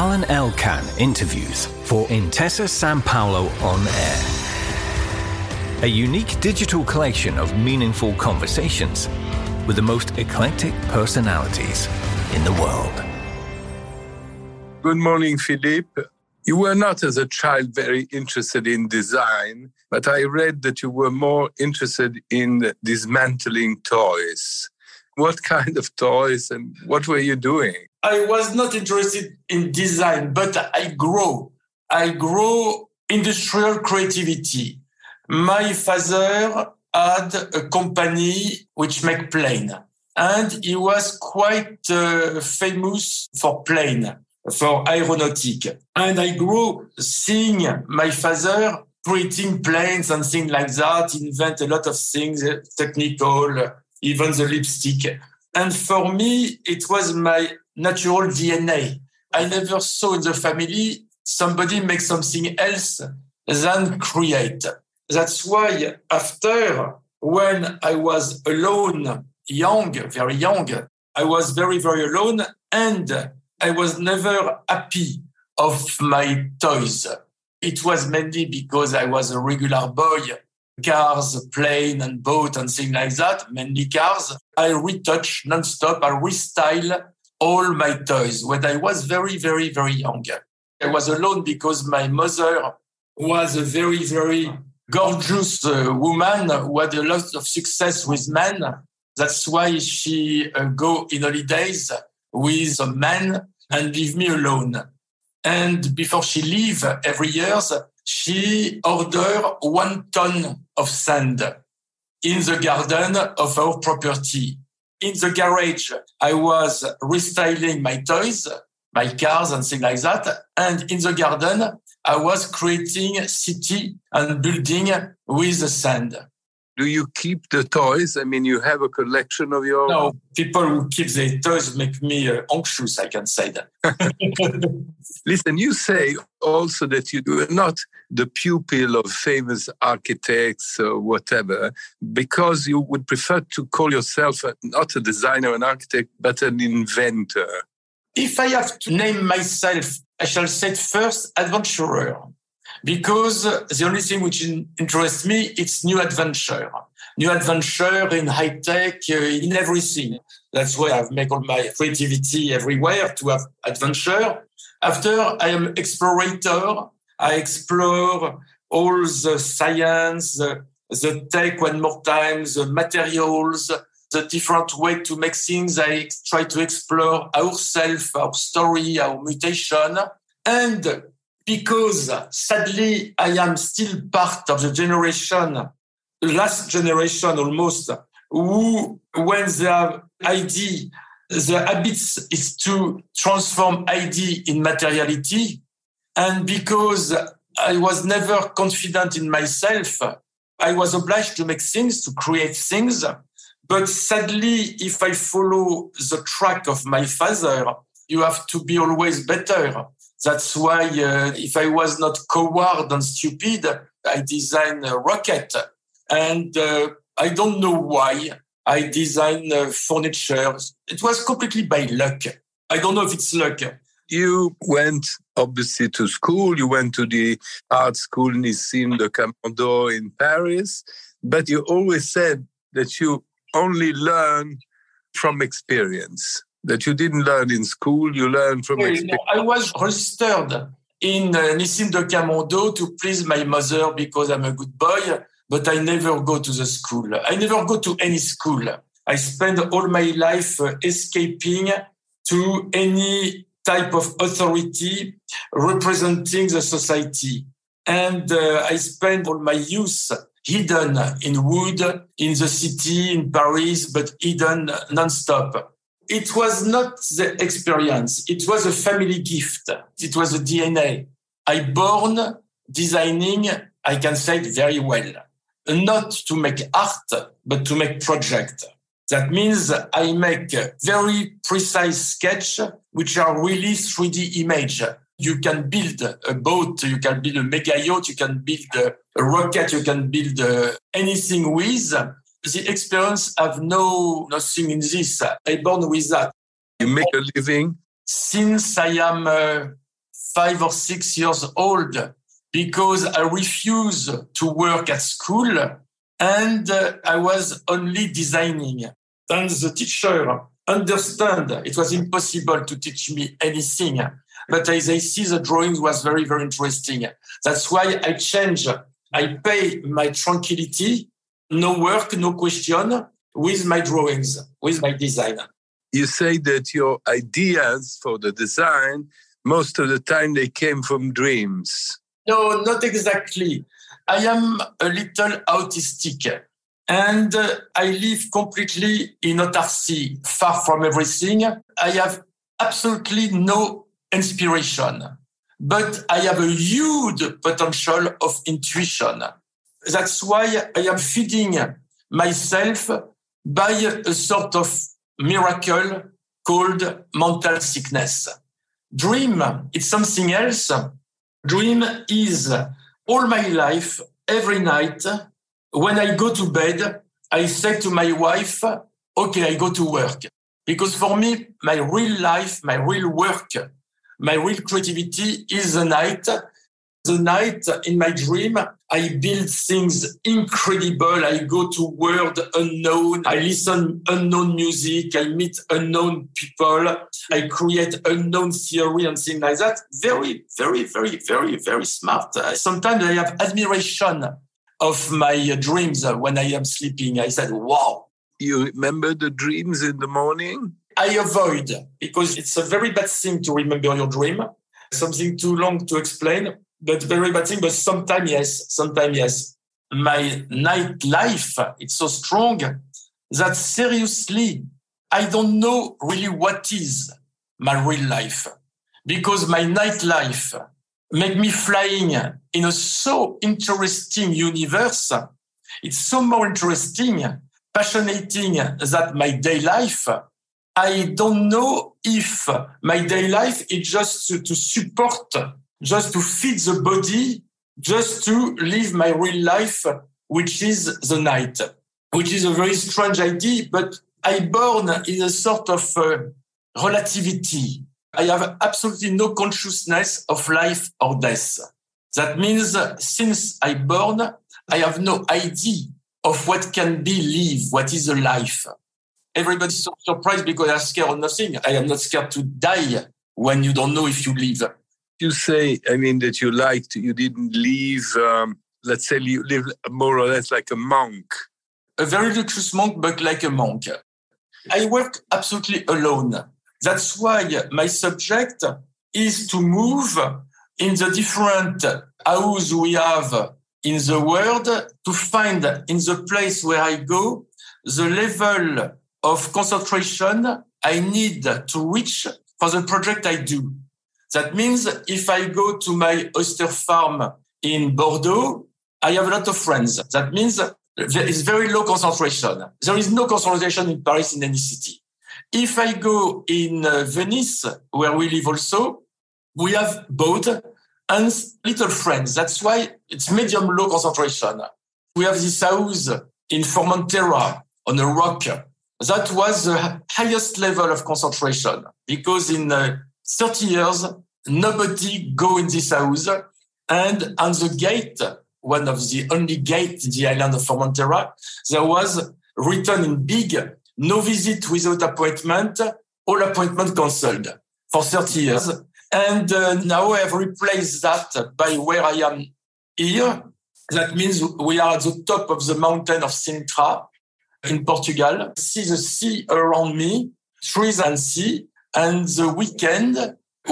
Alain Elkann interviews for Intesa San Paolo On Air. A unique digital collection of meaningful conversations with the most eclectic personalities in the world. Good morning, Philippe. You were not, as a child, very interested in design, but I read that you were more interested in dismantling toys. What kind of toys and what were you doing? I was not interested in design, but I grow. I grow industrial creativity. My father had a company which make plane and he was quite uh, famous for plane, for aeronautic. And I grew seeing my father creating planes and things like that, invent a lot of things, technical, even the lipstick. And for me, it was my natural DNA. I never saw in the family somebody make something else than create. That's why after, when I was alone, young, very young, I was very, very alone and I was never happy of my toys. It was mainly because I was a regular boy, cars, plane and boat and things like that, mainly cars. I retouch nonstop, I restyle all my toys when I was very, very, very young. I was alone because my mother was a very, very gorgeous uh, woman who had a lot of success with men. That's why she uh, go in holidays with a man and leave me alone. And before she leave every year, she order one ton of sand in the garden of our property. In the garage, I was restyling my toys, my cars and things like that. And in the garden, I was creating city and building with the sand. Do you keep the toys? I mean, you have a collection of your. No, people who keep their toys make me uh, anxious, I can say that. Listen, you say also that you are not the pupil of famous architects or whatever, because you would prefer to call yourself not a designer, an architect, but an inventor. If I have to name myself, I shall say first adventurer because the only thing which interests me it's new adventure. New adventure in high tech uh, in everything. That's why i've made all my creativity everywhere to have adventure. After i am explorator. I explore all the science the, the tech one more time the materials the different way to make things. I try to explore ourselves our story our mutation. And because sadly I am still part of the generation, last generation almost, who when they have ID, the habits is to transform ID in materiality. And because I was never confident in myself, I was obliged to make things, to create things. But sadly, if I follow the track of my father, you have to be always better. That's why uh, if I was not coward and stupid, I designed a rocket. And uh, I don't know why I designed uh, furniture. It was completely by luck. I don't know if it's luck. You went obviously to school. You went to the art school Nissim de Camondo in Paris, but you always said that you only learn from experience that you didn't learn in school, you learned from experience. I was registered in uh, Nissim de Camondo to please my mother because I'm a good boy, but I never go to the school. I never go to any school. I spend all my life uh, escaping to any type of authority representing the society. And uh, I spend all my youth hidden in wood, in the city, in Paris, but hidden non-stop it was not the experience. It was a family gift. It was a DNA. I born designing, I can say it very well, not to make art, but to make project. That means I make very precise sketch, which are really 3D image. You can build a boat, you can build a mega yacht, you can build a rocket, you can build uh, anything with the experience have no nothing in this. I born with that. You make a living since I am uh, five or six years old because I refuse to work at school and uh, I was only designing. And the teacher understand it was impossible to teach me anything. But as I see the drawing was very, very interesting. That's why I change. I pay my tranquility, no work, no question with my drawings, with my design. You say that your ideas for the design, most of the time they came from dreams. No, not exactly. I am a little autistic and uh, I live completely in autarky, far from everything. I have absolutely no inspiration, but I have a huge potential of intuition. That's why I am feeding myself by a sort of miracle called mental sickness. Dream, it's something else. Dream is all my life, every night, when I go to bed, I say to my wife, okay, I go to work. Because for me, my real life, my real work, my real creativity is the night. The night in my dream, I build things incredible. I go to world unknown. I listen unknown music. I meet unknown people. I create unknown theory and things like that. Very, very, very, very, very smart. Sometimes I have admiration of my dreams when I am sleeping. I said, wow. You remember the dreams in the morning? I avoid because it's a very bad thing to remember your dream. Something too long to explain, but very bad thing. But sometimes, yes, sometimes, yes. My night life, it's so strong that seriously, I don't know really what is my real life because my night life make me flying in a so interesting universe. It's so more interesting, passionating than my day life. I don't know if my day life is just to, to support, just to feed the body, just to live my real life, which is the night, which is a very strange idea, but I born in a sort of uh, relativity. I have absolutely no consciousness of life or death. That means since I born, I have no idea of what can be live, what is a life. Everybody's so surprised because I'm scared of nothing. I am not scared to die when you don't know if you live. You say, I mean, that you liked, you didn't live, um, let's say you live more or less like a monk. A very luxurious monk, but like a monk. I work absolutely alone. That's why my subject is to move in the different houses we have in the world to find in the place where I go the level of concentration I need to reach for the project I do. That means if I go to my oyster farm in Bordeaux, I have a lot of friends. That means there is very low concentration. There is no concentration in Paris in any city. If I go in uh, Venice, where we live also, we have boat and little friends. That's why it's medium low concentration. We have this house in Formentera on a rock. That was the highest level of concentration because in uh, 30 years, nobody go in this house. And on the gate, one of the only gate in the island of Formentera, there was written in big, no visit without appointment, all appointment cancelled for 30 years. And uh, now I have replaced that by where I am here. That means we are at the top of the mountain of Sintra in Portugal. See the sea around me, trees and sea. And the weekend,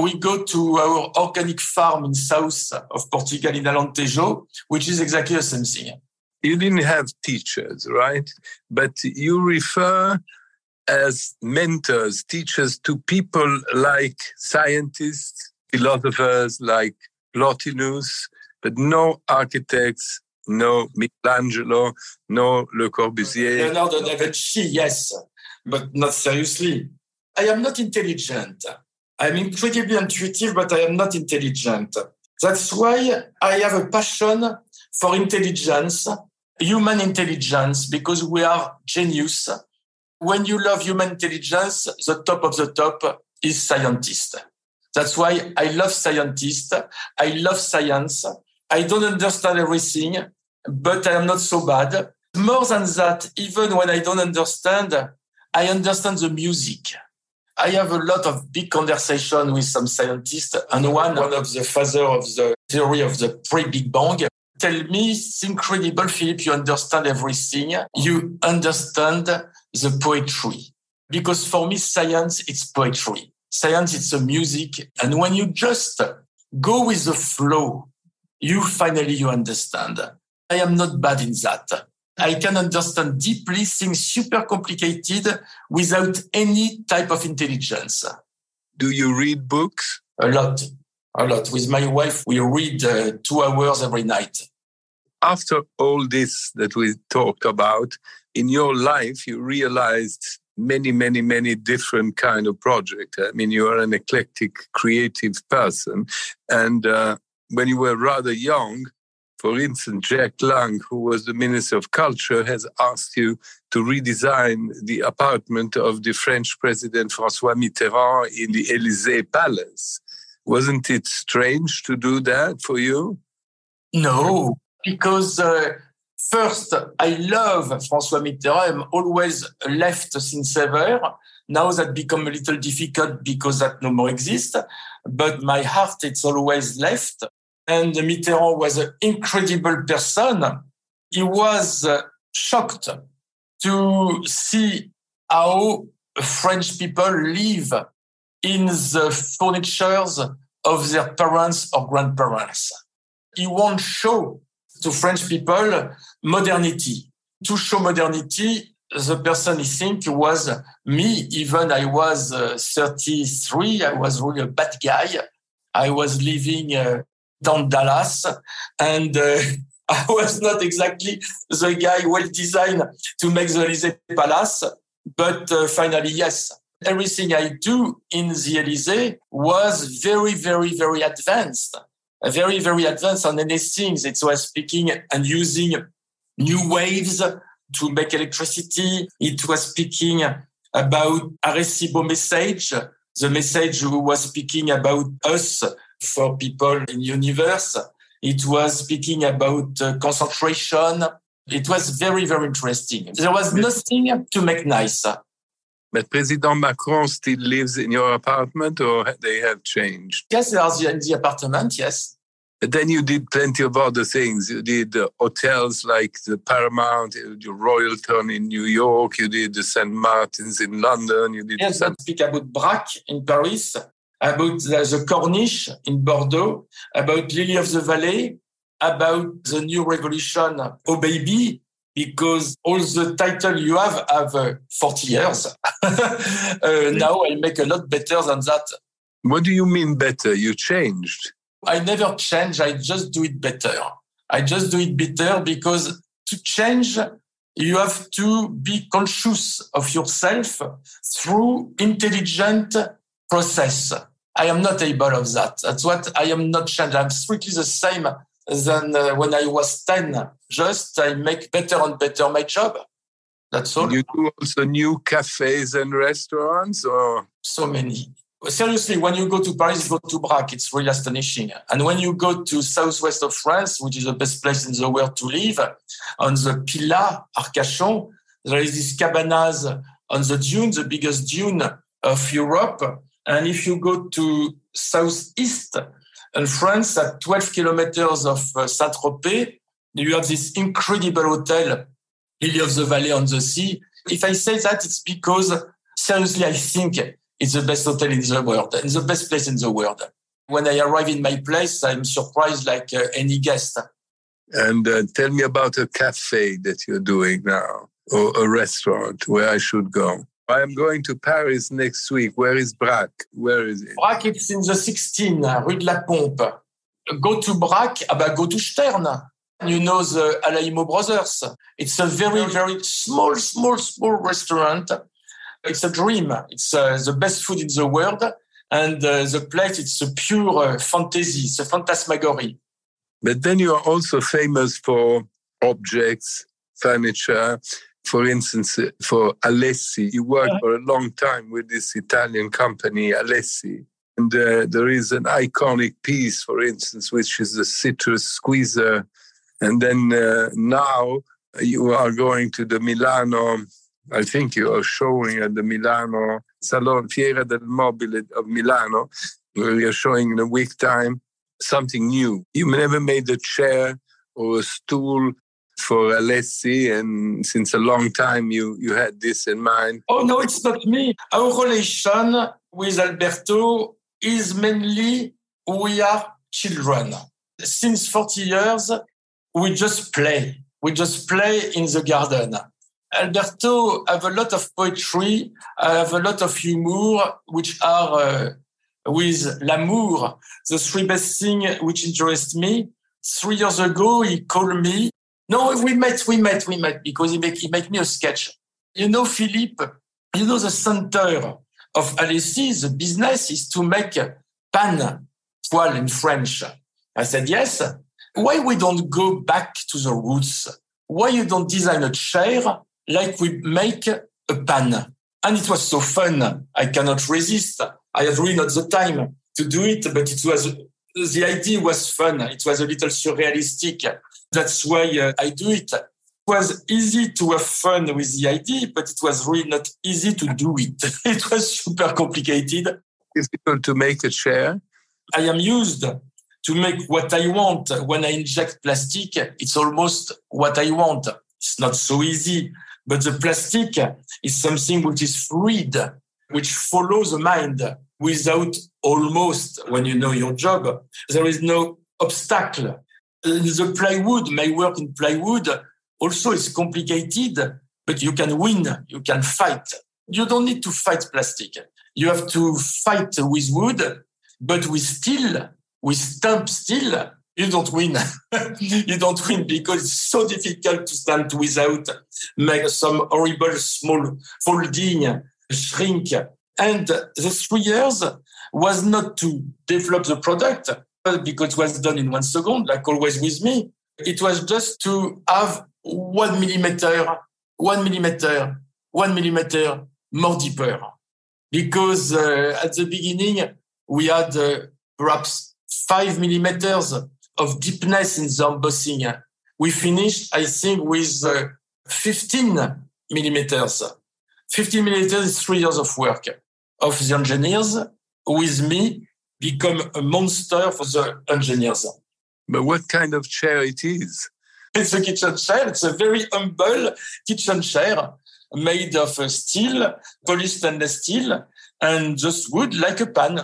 we go to our organic farm in south of Portugal in Alentejo, which is exactly the same thing. You didn't have teachers, right? But you refer as mentors, teachers to people like scientists, philosophers like Plotinus, but no architects, no Michelangelo, no Le Corbusier. Leonardo da Vinci, yes, but not seriously. I am not intelligent. I'm incredibly intuitive, but I am not intelligent. That's why I have a passion for intelligence, human intelligence, because we are genius when you love human intelligence, the top of the top is scientist. That's why I love scientists. I love science. I don't understand everything, but I am not so bad. More than that, even when I don't understand, I understand the music. I have a lot of big conversation with some scientists, and one, one of the father of the theory of the pre-Big Bang tell me it's incredible, Philip, you understand everything. You understand the poetry. Because for me, science, it's poetry. Science, it's a music. And when you just go with the flow, you finally, you understand. I am not bad in that. I can understand deeply things super complicated without any type of intelligence. Do you read books? A lot, a lot. With my wife, we read uh, two hours every night. After all this that we talked about, in your life, you realized many, many, many different kind of projects. I mean, you are an eclectic, creative person. And uh, when you were rather young, for instance, Jack Lang, who was the Minister of Culture, has asked you to redesign the apartment of the French President Francois Mitterrand in the Elysee Palace. Wasn't it strange to do that for you? No, because uh, first, I love Francois Mitterrand. I'm always left since ever. Now that become a little difficult because that no more exists. But my heart, it's always left and Mitterrand was an incredible person. He was uh, shocked to see how French people live in the furnitures of their parents or grandparents. He won't show to French people modernity. To show modernity, the person he think was me. Even I was uh, 33, I was really a bad guy. I was living uh, down Dallas. And uh, I was not exactly the guy well designed to make the Elysee Palace. But uh, finally, yes, everything I do in the Elysee was very, very, very advanced. Very, very advanced on anything. It was speaking and using new waves to make electricity. It was speaking about Arecibo message. The message who was speaking about us for people in universe. It was speaking about uh, concentration. It was very, very interesting. There was nothing to make nice. But President Macron still lives in your apartment or they have changed? Yes, they are in the apartment, yes. But then you did plenty of other things. You did uh, hotels like the Paramount, the Royalton in New York. You did the St. Martin's in London. You did. Yes, St. speak about Brach in Paris about the Corniche in Bordeaux, about Lily of the Valley, about the new revolution, Oh Baby, because all the title you have have uh, 40 years. uh, now I make a lot better than that. What do you mean better? You changed. I never change. I just do it better. I just do it better because to change, you have to be conscious of yourself through intelligent process. I am not able of that. That's what I am not changed. I'm strictly the same than uh, when I was 10. Just I make better and better my job. That's all. You do also new cafes and restaurants or? So many. Seriously, when you go to Paris, go to Brach. It's really astonishing. And when you go to southwest of France, which is the best place in the world to live, on the Pilat, Arcachon, there is this cabanas on the dune, the biggest dune of Europe and if you go to southeast and France, at 12 kilometers of uh, Saint-Tropez, you have this incredible hotel, Lily of the Valley on the Sea. If I say that, it's because seriously, I think it's the best hotel in the world and the best place in the world. When I arrive in my place, I'm surprised like uh, any guest. And uh, tell me about a cafe that you're doing now or a restaurant where I should go. I am going to Paris next week. Where is Brach? Where is it? Brach, it's in the 16, Rue de la Pompe. Go to Brach, ah bah, go to Stern. You know the Alajmo Brothers. It's a very, very small, small, small restaurant. It's a dream. It's uh, the best food in the world. And uh, the place, it's a pure uh, fantasy. It's a phantasmagorie. But then you are also famous for objects, furniture, for instance, for Alessi, you worked yeah. for a long time with this Italian company, Alessi. And uh, there is an iconic piece, for instance, which is the citrus squeezer. And then uh, now you are going to the Milano, I think you are showing at the Milano Salon Fiera del Mobile of Milano, where you're showing in a week time something new. You never made a chair or a stool for Alessi, and since a long time you you had this in mind. Oh no, it's not me. Our relation with Alberto is mainly we are children. Since 40 years, we just play. We just play in the garden. Alberto have a lot of poetry, I have a lot of humor, which are uh, with l'amour, the three best things which interest me. Three years ago, he called me. No, we met, we met, we met because he make, he make me a sketch. You know, Philippe, you know, the center of Alessi, the business is to make pan, poêle in French. I said, yes. Why we don't go back to the roots? Why you don't design a chair like we make a pan? And it was so fun. I cannot resist. I had really not the time to do it, but it was, the idea was fun. It was a little surrealistic. That's why uh, I do it. It was easy to have fun with the idea, but it was really not easy to do it. it was super complicated. Difficult to make a chair. I am used to make what I want. When I inject plastic, it's almost what I want. It's not so easy, but the plastic is something which is fluid, which follows the mind without almost, when you know your job, there is no obstacle. Uh, the plywood, my work in plywood, also is complicated, but you can win, you can fight. You don't need to fight plastic. You have to fight with wood, but with steel, with stamp steel, you don't win. you don't win because it's so difficult to stamp without make some horrible small folding, shrink. And the three years was not to develop the product because it was done in one second, like always with me. It was just to have one millimeter, one millimeter, one millimeter more deeper. Because uh, at the beginning, we had uh, perhaps five millimeters of deepness in the embossing. We finished, I think, with uh, 15 millimeters. 15 millimeters is three years of work of the engineers with me become a monster for the engineers. But what kind of chair it is? It's a kitchen chair. It's a very humble kitchen chair made of steel, polished stainless steel, and just wood like a pan.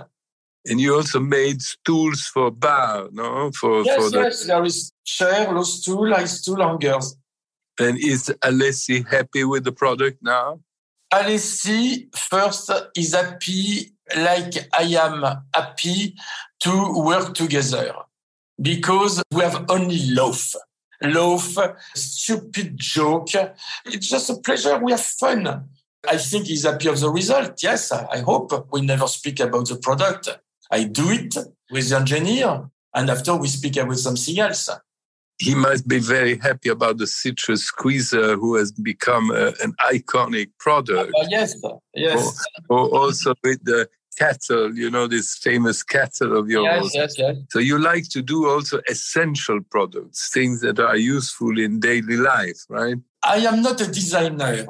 And you also made stools for bar, no? For, yes, for the... yes, there is chair, low stool, high stool hangers. And is Alessi happy with the product now? Alessi first is happy like I am happy to work together because we have only loaf. Loaf, stupid joke. It's just a pleasure. We have fun. I think he's happy of the result. Yes, I hope we never speak about the product. I do it with the engineer and after we speak about something else he must be very happy about the citrus squeezer who has become a, an iconic product. Uh, yes, yes. Or, also with the kettle, you know, this famous kettle of yours. Yes, yes, yes. So you like to do also essential products, things that are useful in daily life, right? I am not a designer.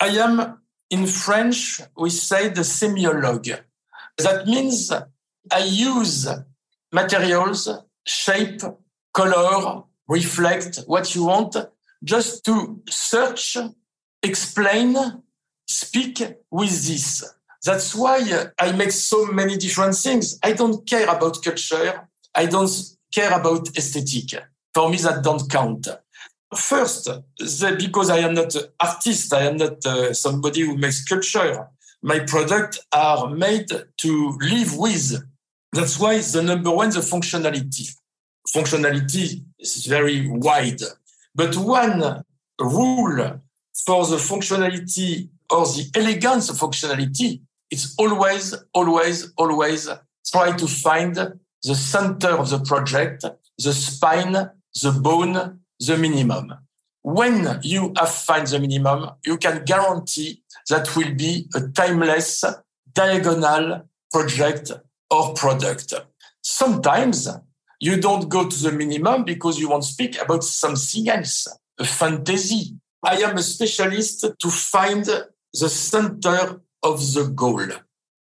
I am, in French, we say the semiologue. That means I use materials, shape, color, reflect what you want, just to search, explain, speak with this. That's why I make so many different things. I don't care about culture. I don't care about aesthetic. For me, that don't count. First, because I am not an artist, I am not uh, somebody who makes culture. My products are made to live with. That's why the number one, the functionality functionality is very wide. But one rule for the functionality or the elegance of functionality is always, always, always try to find the center of the project, the spine, the bone, the minimum. When you have find the minimum, you can guarantee that will be a timeless diagonal project or product. Sometimes you don't go to the minimum because you want to speak about something else, a fantasy. I am a specialist to find the center of the goal.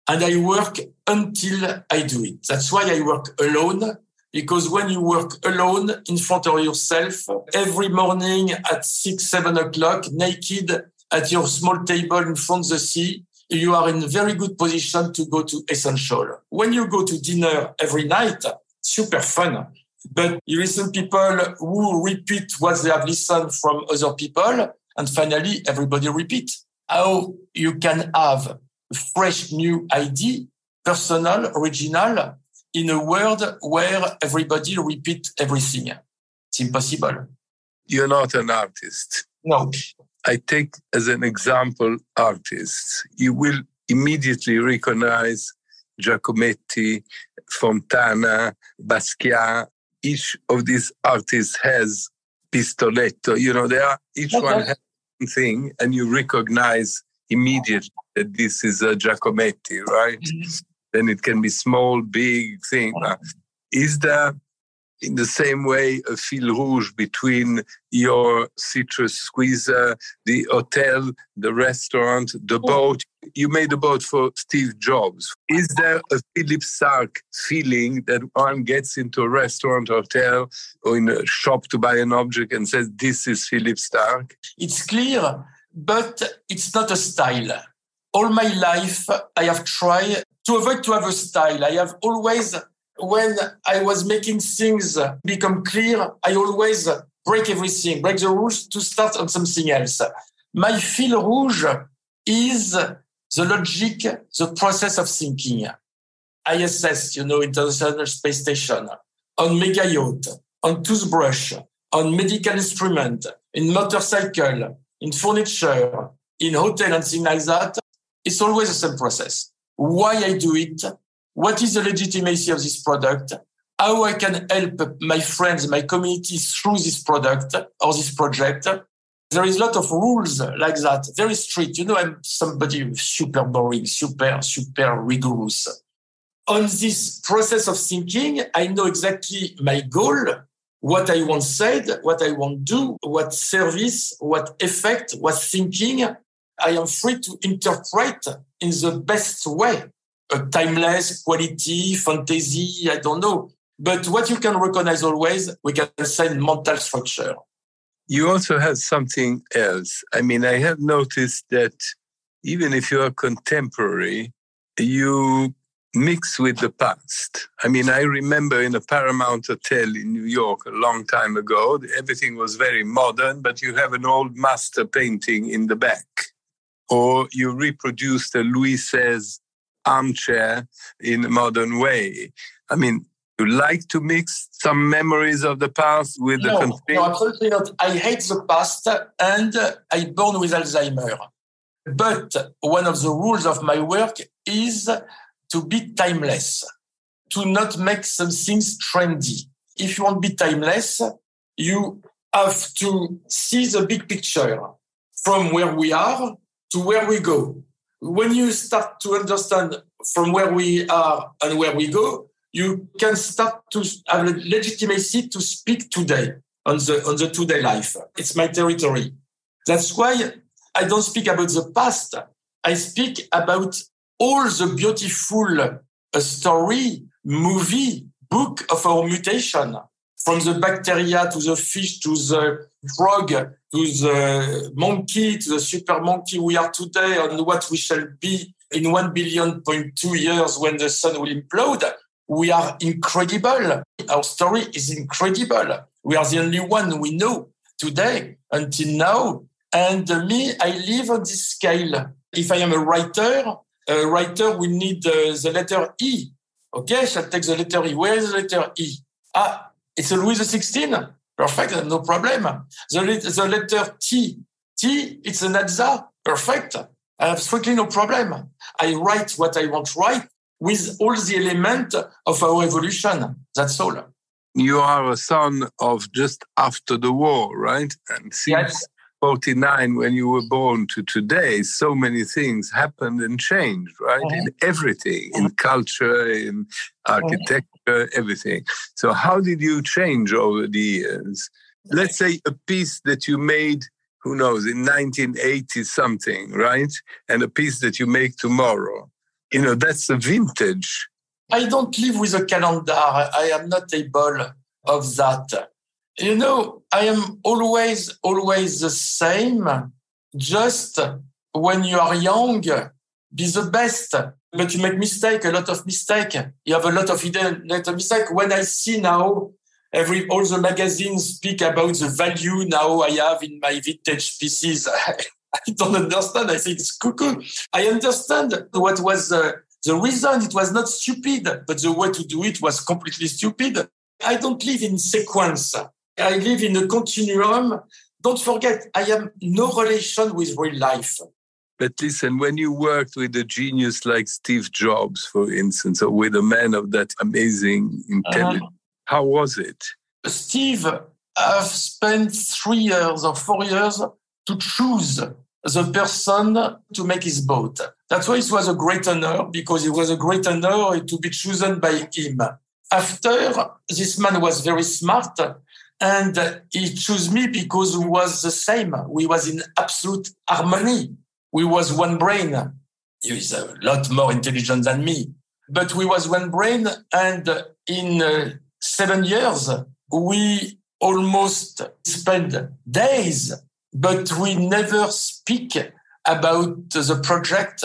And I work until I do it. That's why I work alone. Because when you work alone in front of yourself every morning at six, seven o'clock, naked at your small table in front of the sea, you are in very good position to go to essential. When you go to dinner every night, super fun. But you listen people who repeat what they have listened from other people. And finally, everybody repeat how you can have fresh new idea, personal, original, in a world where everybody repeat everything. It's impossible. You're not an artist. No. I take as an example artists. You will immediately recognize Giacometti, Fontana, Basquiat. Each of these artists has pistoletto. You know, they are each okay. one has thing, and you recognize immediately that this is a Giacometti, right? Mm-hmm. Then it can be small, big thing. Is there in the same way a fil rouge between your citrus squeezer, the hotel, the restaurant, the oh. boat. You made a boat for Steve Jobs. Is there a Philippe Starck feeling that one gets into a restaurant, hotel, or in a shop to buy an object and says, This is Philippe Starck? It's clear, but it's not a style. All my life, I have tried to avoid to have a style. I have always when I was making things become clear, I always break everything, break the rules to start on something else. My fil rouge is the logic, the process of thinking. ISS, you know, International Space Station, on mega yacht, on toothbrush, on medical instrument, in motorcycle, in furniture, in hotel and things like that. It's always the same process. Why I do it, what is the legitimacy of this product, how I can help my friends, my community through this product or this project. There is a lot of rules like that, very strict. You know, I'm somebody super boring, super, super rigorous. On this process of thinking, I know exactly my goal, what I want said, what I want do, what service, what effect, what thinking. I am free to interpret in the best way timeless quality, fantasy, I don't know. But what you can recognize always, we can say mental structure. You also have something else. I mean, I have noticed that even if you are contemporary, you mix with the past. I mean, I remember in a Paramount Hotel in New York a long time ago, everything was very modern, but you have an old master painting in the back. Or you reproduced a Louis XVI armchair in a modern way. I mean, you like to mix some memories of the past with no, the No, absolutely not. I hate the past and I born with Alzheimer. But one of the rules of my work is to be timeless, to not make some things trendy. If you want to be timeless, you have to see the big picture from where we are to where we go when you start to understand from where we are and where we go, you can start to have legitimacy to speak today on the on the today life. It's my territory. That's why I don't speak about the past. I speak about all the beautiful uh, story, movie, book of our mutation, from the bacteria to the fish to the frog to the monkey to the super monkey we are today and what we shall be in 1 billion point two years when the sun will implode. We are incredible. Our story is incredible. We are the only one we know today until now. And me, I live on this scale. If I am a writer, a writer will need uh, the letter E. Okay, shall take the letter E. Where is the letter E? Ah, it's a Louis XVI. Perfect, no problem. The, the letter T, T, it's an Adza. Perfect. I have strictly no problem. I write what I want to write with all the elements of our evolution. That's all. You are a son of just after the war, right? And since yes. 49 when you were born to today so many things happened and changed right? Uh-huh. In everything in uh-huh. culture in uh-huh. architecture everything. So how did you change over the years? Let's say a piece that you made who knows in 1980 something right? And a piece that you make tomorrow. You know that's a vintage. I don't live with a calendar. I am not able of that you know, I am always, always the same. Just when you are young, be the best. But you make mistake, a lot of mistake. You have a lot of hidden lot of mistake. When I see now every all the magazines speak about the value now I have in my vintage pieces. I don't understand. I think it's cuckoo. I understand what was uh, the reason. It was not stupid, but the way to do it was completely stupid. I don't live in sequence. I live in a continuum. Don't forget, I have no relation with real life. But listen, when you worked with a genius like Steve Jobs, for instance, or with a man of that amazing intelligence, uh-huh. how was it? Steve, I've spent three years or four years to choose the person to make his boat. That's why it was a great honor because it was a great honor to be chosen by him. After, this man was very smart and he chose me because we was the same. We was in absolute harmony. We was one brain. He is a lot more intelligent than me, but we was one brain. And in uh, seven years, we almost spent days, but we never speak about the project.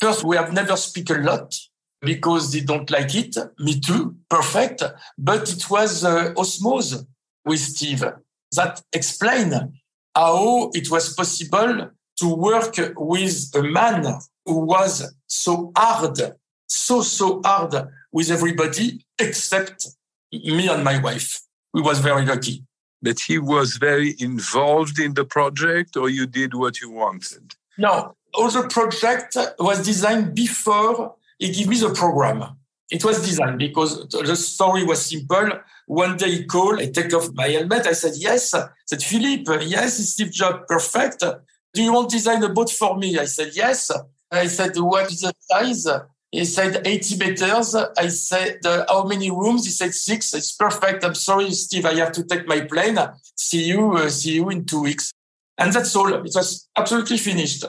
First, we have never speak a lot because they don't like it. Me too. Perfect. But it was uh, osmosis with Steve that explain how it was possible to work with a man who was so hard, so, so hard with everybody except me and my wife. We was very lucky. But he was very involved in the project or you did what you wanted? No, all the project was designed before he gave me the program. It was designed because the story was simple. One day he called, I take off my helmet. I said, yes. I said, Philippe, yes, it's Steve Jobs. Perfect. Do you want to design a boat for me? I said, yes. I said, what is the size? He said 80 meters. I said, uh, how many rooms? He said six. It's perfect. I'm sorry, Steve. I have to take my plane. See you, uh, see you in two weeks. And that's all. It was absolutely finished.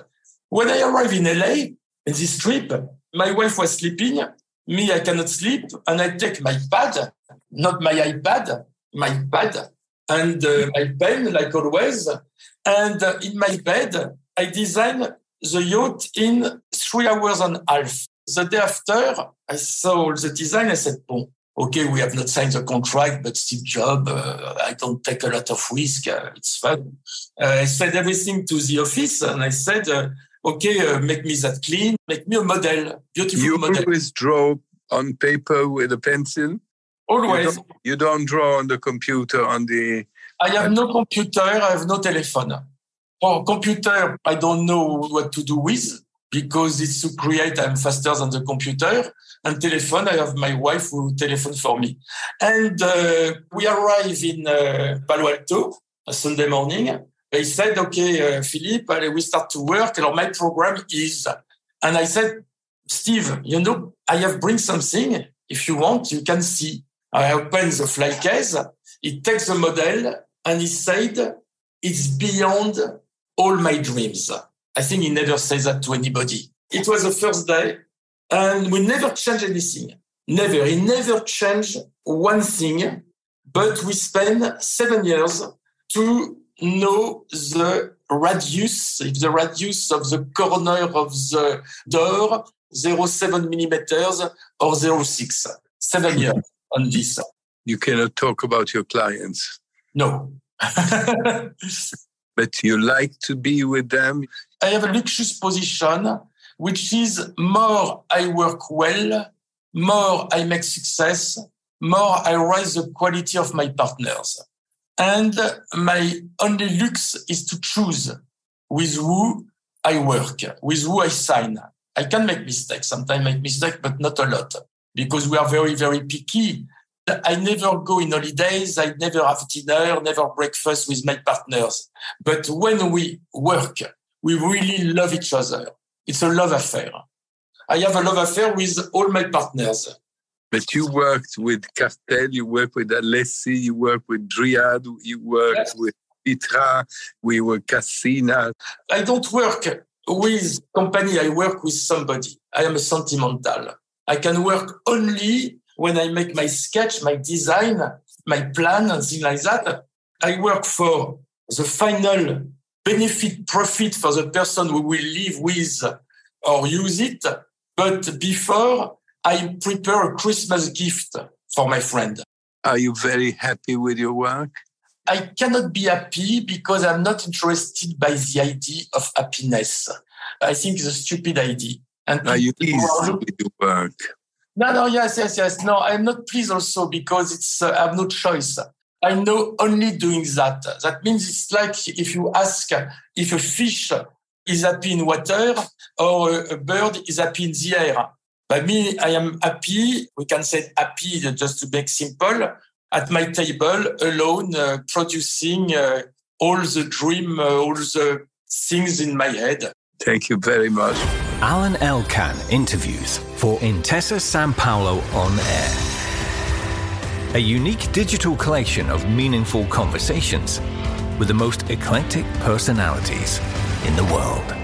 When I arrived in LA, in this trip, my wife was sleeping me, I cannot sleep, and I take my pad, not my iPad, my pad, and uh, my pen, like always. And uh, in my bed, I design the yacht in three hours and a half. The day after, I saw the design. I said, "Bon, okay, we have not signed the contract, but Steve Jobs, uh, I don't take a lot of risk. Uh, it's fun." Uh, I said everything to the office, and I said uh, okay, uh, make me that clean, make me a model, beautiful you model. You always draw on paper with a pencil? Always. You don't, you don't, draw on the computer on the... I have no computer, I have no telephone. For computer, I don't know what to do with because it's to create, I'm faster than the computer. And telephone, I have my wife who telephone for me. And uh, we arrive in uh, Palo Alto, a Sunday morning, they said, okay, uh, Philippe, we start to work. And my program is, and I said, Steve, you know, I have bring something. If you want, you can see. I open the fly case. He takes the model and he said, it's beyond all my dreams. I think he never says that to anybody. It was the first day and we never changed anything. Never. He never changed one thing, but we spent seven years to know the radius, if the radius of the corner of the door, 0.7 millimeters or 0.6. Seven years on this. You cannot talk about your clients. No. but you like to be with them? I have a luxurious position, which is more I work well, more I make success, more I raise the quality of my partners. And my only lux is to choose with who I work, with who I sign. I can make mistakes. Sometimes make mistakes, but not a lot because we are very, very picky. I never go in holidays. I never have dinner, never breakfast with my partners. But when we work, we really love each other. It's a love affair. I have a love affair with all my partners. But you worked with Kartell, you worked with Alessi, you worked with Driade, you worked yes. with Vitra, we were Cassina. I don't work with company, I work with somebody. I am a sentimental. I can work only when I make my sketch, my design, my plan, and things like that. I work for the final benefit profit for the person who will live with or use it. But before, I prepare a Christmas gift for my friend. Are you very happy with your work? I cannot be happy because I'm not interested by the idea of happiness. I think it's a stupid idea. And are you pleased with your work? No, no, yes, yes, yes. No, I'm not pleased also because it's uh, I have no choice. I know only doing that. That means it's like if you ask if a fish is happy in water or a bird is happy in the air. By me, I am happy. We can say happy just to make simple at my table alone, uh, producing uh, all the dream, uh, all the things in my head. Thank you very much. Alain Elkann interviews for Intesa Sanpaolo on Air. A unique digital collection of meaningful conversations with the most eclectic personalities in the world.